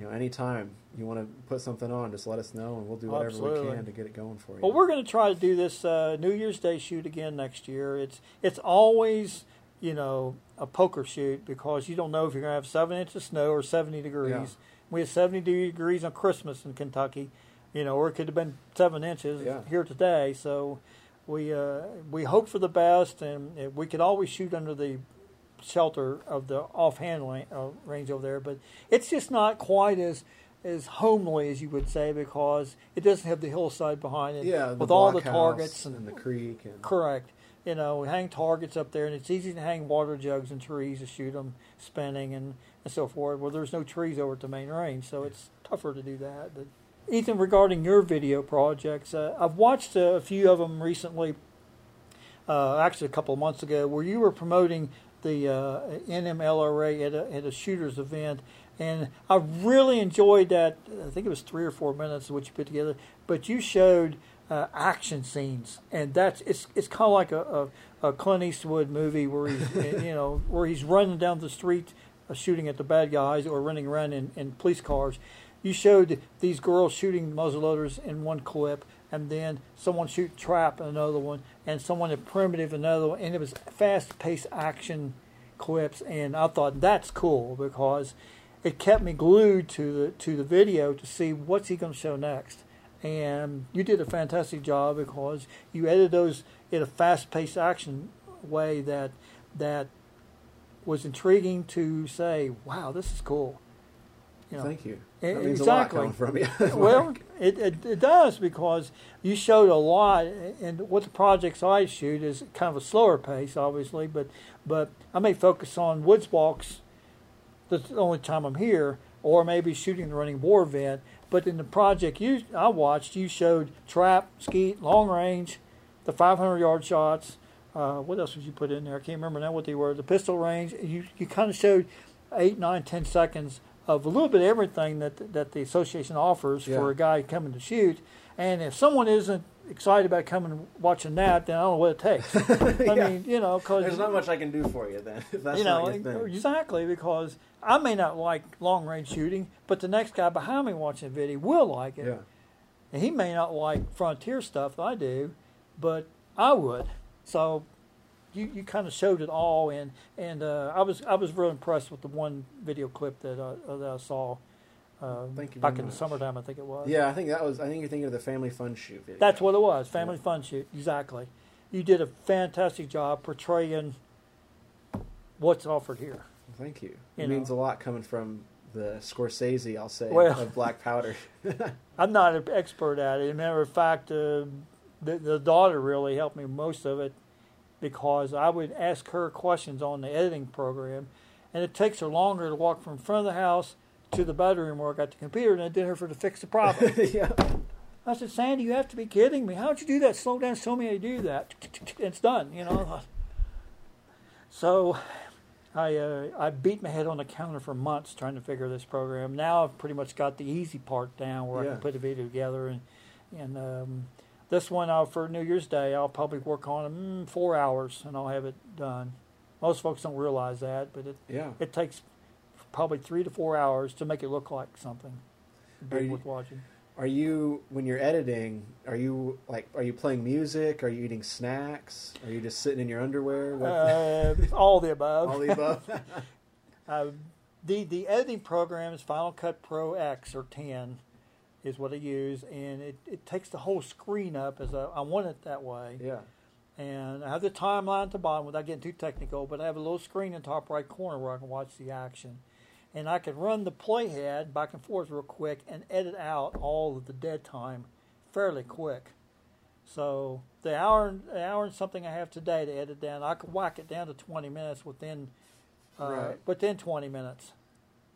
you know, anytime you want to put something on, just let us know and we'll do whatever we can to get it going for you. Well, we're going to try to do this uh, New Year's Day shoot again next year. It's it's always you know a poker shoot because you don't know if you're going to have seven inches of snow or seventy degrees. Yeah. We had seventy degrees on Christmas in Kentucky, you know, or it could have been seven inches Yeah. here today. So we uh, we hope for the best, and we could always shoot under the shelter of the offhand uh, range over there, but it's just not quite as as homely as you would say because it doesn't have the hillside behind it yeah, with all the targets and, and, the creek. And, correct. You know, we hang targets up there, and it's easy to hang water jugs and trees to shoot them spinning and, and so forth. Well, there's no trees over at the main range, so it's tougher to do that. But Ethan, regarding your video projects, uh, I've watched a few of them recently. Uh, actually, a couple of months ago, where you were promoting the uh, NMLRA at a, at a shooters event, and I really enjoyed that. I think it was three or four minutes of what you put together, but you showed uh, action scenes, and that's it's it's kind of like a, a, a Clint Eastwood movie where he's you know where he's running down the street uh, shooting at the bad guys or running around in, in police cars. You showed these girls shooting muzzleloaders in one clip, and then someone shoot trap in another one, and someone at primitive another one, and it was fast-paced action clips, and I thought that's cool because it kept me glued to the to the video to see what's he going to show next. And you did a fantastic job because you edited those in a fast-paced action way that that was intriguing to say, "Wow, this is cool." You know, Thank you. That means exactly. a lot coming from you. well, it, it it does because you showed a lot, and what the projects I shoot is kind of a slower pace, obviously, but but I may focus on woods walks. That's the only time I'm here, or maybe shooting the running boar event. But in the project you I watched, you showed trap, skeet, long range, the 500 yard shots. Uh, what else did you put in there? I can't remember now what they were. The pistol range. You you kind of showed eight, nine, ten seconds of a little bit of everything that that the association offers Yeah. for a guy coming to shoot. And if someone isn't excited about coming and watching that, then I don't know what it takes. I Yeah. mean, you know, because There's not much I can do for you then. If that's you know not your thing. exactly because I may not like long range shooting, but the next guy behind me watching the video will like it. Yeah. And he may not like frontier stuff that I do, but I would. So you, you kind of showed it all, and and uh, I was I was real impressed with the one video clip that I, that I saw. Uh, Thank you back in the summertime, I think it was. Yeah, I think that was. I think you're thinking of the family fun shoot video. That's what it was. Family Yeah. fun shoot. Exactly. You did a fantastic job portraying what's offered here. Thank you. You It means a lot coming from the Scorsese, I'll say, Well- of black powder. I'm not an expert at it. As a matter of fact, uh, the, the daughter really helped me most of it because I would ask her questions on the editing program, and it takes her longer to walk from front of the house to the bedroom where I got the computer than it did her for to fix the problem. yeah. I said, Sandy, you have to be kidding me. How'd you do that? Slow down, show me how you do that. It's done, you know. So I uh, I beat my head on the counter for months trying to figure this program. Now I've pretty much got the easy part down where I can put a video together and and um, this one I'll, for New Year's Day I'll probably work on mm, four hours and I'll have it done. Most folks don't realize that, but it Yeah. it takes probably three to four hours to make it look like something big you- worth watching. Are you when you're editing? Are you like? Are you playing music? Are you eating snacks? Are you just sitting in your underwear? Uh, all the above. all the above. Uh, the the editing program is Final Cut Pro X or 10 is what I use, and it, it takes the whole screen up as I, I want it that way. yeah. And I have the timeline at the bottom without getting too technical, but I have a little screen in the top right corner where I can watch the action. And I can run the playhead back and forth real quick and edit out all of the dead time fairly quick. So the hour, the hour and something I have today to edit down, I can whack it down to 20 minutes within, uh, Right. within 20 minutes,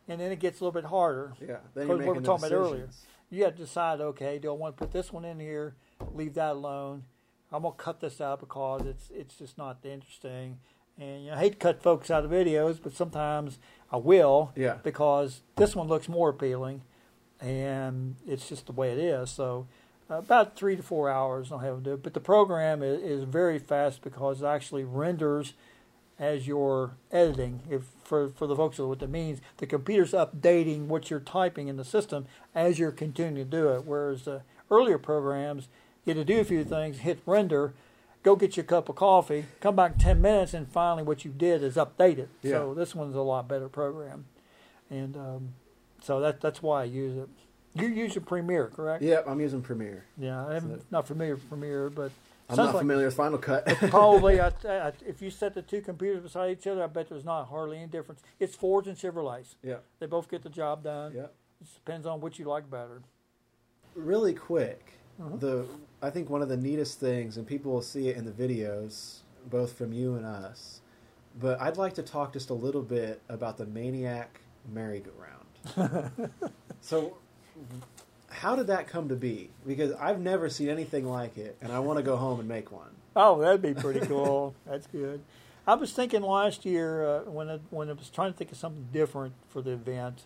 and then it gets a little bit harder. Yeah. Then Because you're we were talking the about earlier. You have to decide, okay, do I want to put this one in here, leave that alone? I'm gonna cut this out because it's it's just not interesting. And you know, I hate to cut folks out of videos, but sometimes I will Yeah. because this one looks more appealing, and it's just the way it is. So about three to four hours I'll have to do it. But the program is, is very fast because it actually renders as you're editing. If for for the folks what that means, the computer's updating what you're typing in the system as you're continuing to do it. Whereas the earlier programs, you had to do a few things, hit render, go get your cup of coffee, come back in ten minutes, and finally what you did is updated. Yeah. So this one's a lot better program, and um, so that that's why I use it. You're using Premiere, correct? Yep, I'm using Premiere. Yeah, I'm So- not familiar with Premiere, but I'm sounds not like familiar with Final Cut. probably I, I, if you set the two computers beside each other, I bet there's not hardly any difference. It's Fords and Chevrolets. yeah, They both get the job done. yeah. It depends on what you like better. Really quick, Mhm. the I think one of the neatest things, and people will see it in the videos, both from you and us. But I'd like to talk just a little bit about the Maniac merry-go-round. so, how did that come to be? Because I've never seen anything like it, and I want to go home and make one. Oh, that'd be pretty cool. That's good. I was thinking last year uh, when I, when I was trying to think of something different for the event,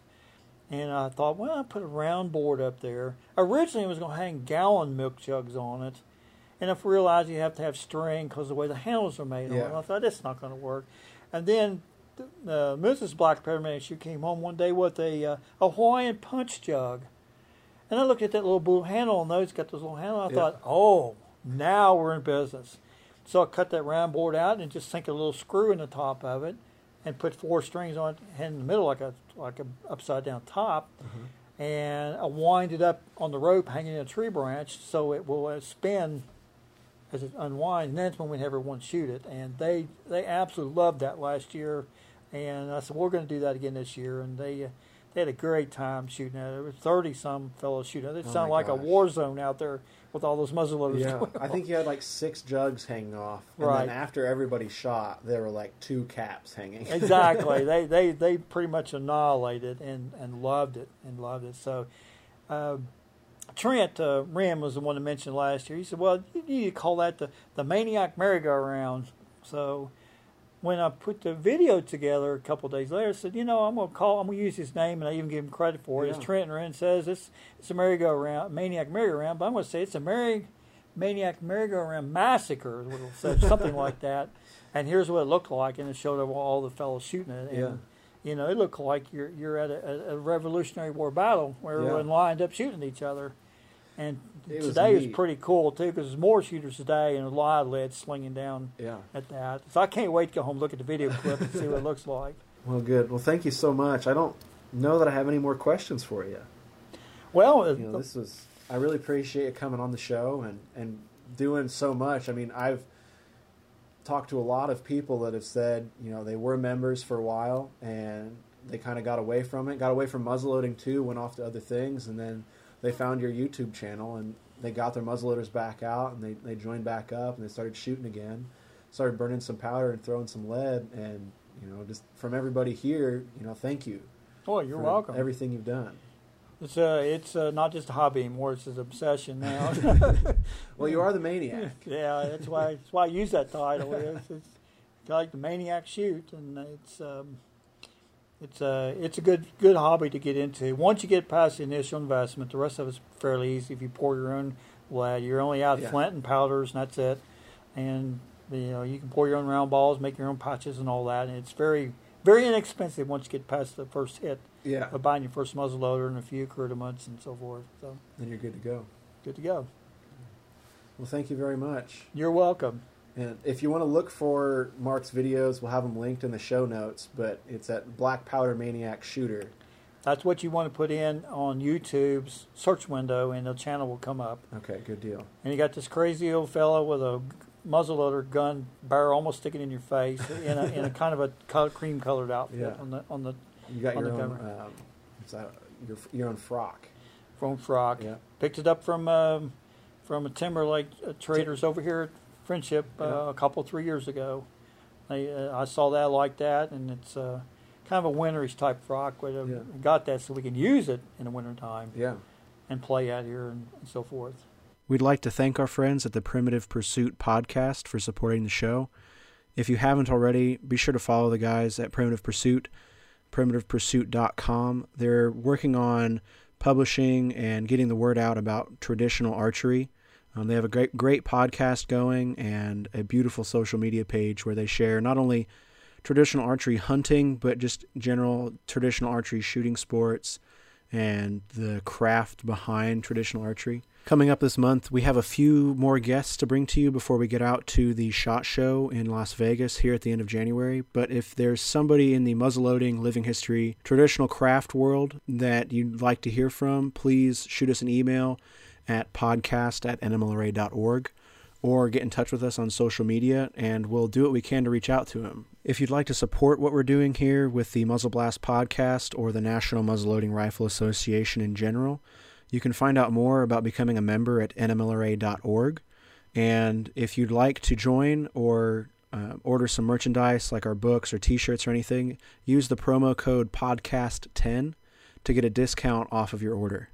and I thought, well, I put a round board up there. Originally, I was going to hang gallon milk jugs on it, and I realized you have to have string because the way the handles are made. on it. I thought that's not going to work. And then uh, Mrs. Black Powder Maniac, she came home one day with a uh, a Hawaiian punch jug, and I looked at that little blue handle on those. Got those little handle. I Yeah. thought, oh, now we're in business. So I cut that round board out and just sink a little screw in the top of it, and put four strings on it in the middle like a like a upside down top, and I wind it up on the rope hanging in a tree branch so it will uh, spin as it unwinds. And that's when we have everyone shoot it, and they they absolutely loved that last year. And I said we're going to do that again this year, and they. They had a great time shooting it. There were thirty some fellows shooting it. It Oh sounded like a war zone out there with all those muzzleloaders. Yeah, going I think you had like six jugs hanging off, and Right. then after everybody shot, there were like two caps hanging. exactly. They they they pretty much annihilated and and loved it and loved it. So. Uh, Trent uh, Rim was the one that mentioned last year. He said, "Well, you need to call that the the Maniac Merry-Go-Round." So, when I put the video together a couple of days later, I said, "You know, I'm gonna call. I'm gonna use his name, and I even give him credit for it." As Yeah. Trent Rim says, "It's it's a merry-go-round, Maniac Merry-Go-Round," but I'm gonna say it's a Merry Maniac Merry-Go-Round Massacre, is what it'll say, something like that. And here's what it looked like, and it showed all the fellows shooting it. And, Yeah. You know, it looked like you're you're at a, a Revolutionary War battle where Yeah. everyone lined up shooting each other. And It today was neat. pretty cool too because there's more shooters today and a lot of lead slinging down yeah. at that. So I can't wait to go home and look at the video clip and see what it looks like. Well, good. Well, thank you so much. I don't know that I have any more questions for you. Well, uh, You know, this was. I really appreciate you coming on the show and and doing so much. I mean, I've talked to a lot of people that have said, you know, they were members for a while and they kind of got away from it, got away from muzzleloading too, went off to other things, and then they found your YouTube channel and they got their muzzleloaders back out and they, they joined back up and they started shooting again, started burning some powder and throwing some lead, and you know, just from everybody here, you know, thank you. Oh, you're welcome. Everything you've done. It's uh, it's uh, not just a hobby anymore; it's an obsession now. Well, you are the maniac. yeah, that's why that's why I use that title. It's, it's like the maniac shoot, and it's um, it's uh, it's a good good hobby to get into. Once you get past the initial investment, the rest of it's fairly easy. If you pour your own lead, you're only out Yeah. flint and powders, and that's it. And you know you can pour your own round balls, make your own patches, and all that. And it's very very inexpensive once you get past the first hit Yeah. of buying your first muzzle loader and a few accoutrements and so forth. So Then you're good to go. good to go. Well, thank you very much. You're welcome. And if you want to look for Mark's videos, we'll have them linked in the show notes. But it's at Black Powder Maniac Shooter. That's what you want to put in on YouTube's search window, and the channel will come up. Okay, good deal. And you got this crazy old fellow with a muzzleloader gun barrel almost sticking in your face in a, in a kind of a cream colored outfit Yeah. on the on the You got On your the own. Um, that? Your your own frock. from frock. Yeah. Picked it up from um, from a Timberlake uh, traders over here Friendship uh, Yeah. a couple three years ago. They, uh, I saw that like that, and it's uh, kind of a winterish type frock. But uh, Yeah. got that so we can use it in the wintertime Yeah. and play out here and, and so forth. We'd like to thank our friends at the Primitive Pursuit podcast for supporting the show. If you haven't already, be sure to follow the guys at Primitive Pursuit, primitivepursuit.com. They're working on publishing and getting the word out about traditional archery. Um, they have a great, great podcast going and a beautiful social media page where they share not only traditional archery hunting, but just general traditional archery shooting sports and the craft behind traditional archery. Coming up this month, we have a few more guests to bring to you before we get out to the SHOT Show in Las Vegas here at the end of January. But if there's somebody in the muzzleloading, living history, traditional craft world that you'd like to hear from, please shoot us an email at podcast at nmlra.org or get in touch with us on social media and we'll do what we can to reach out to him. If you'd like to support what we're doing here with the Muzzle Blast podcast or the National Muzzleloading Rifle Association in general, you can find out more about becoming a member at nmlra.org. And if you'd like to join or uh, order some merchandise like our books or t shirts or anything, use the promo code PODCAST10 to get a discount off of your order.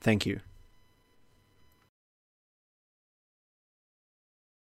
Thank you.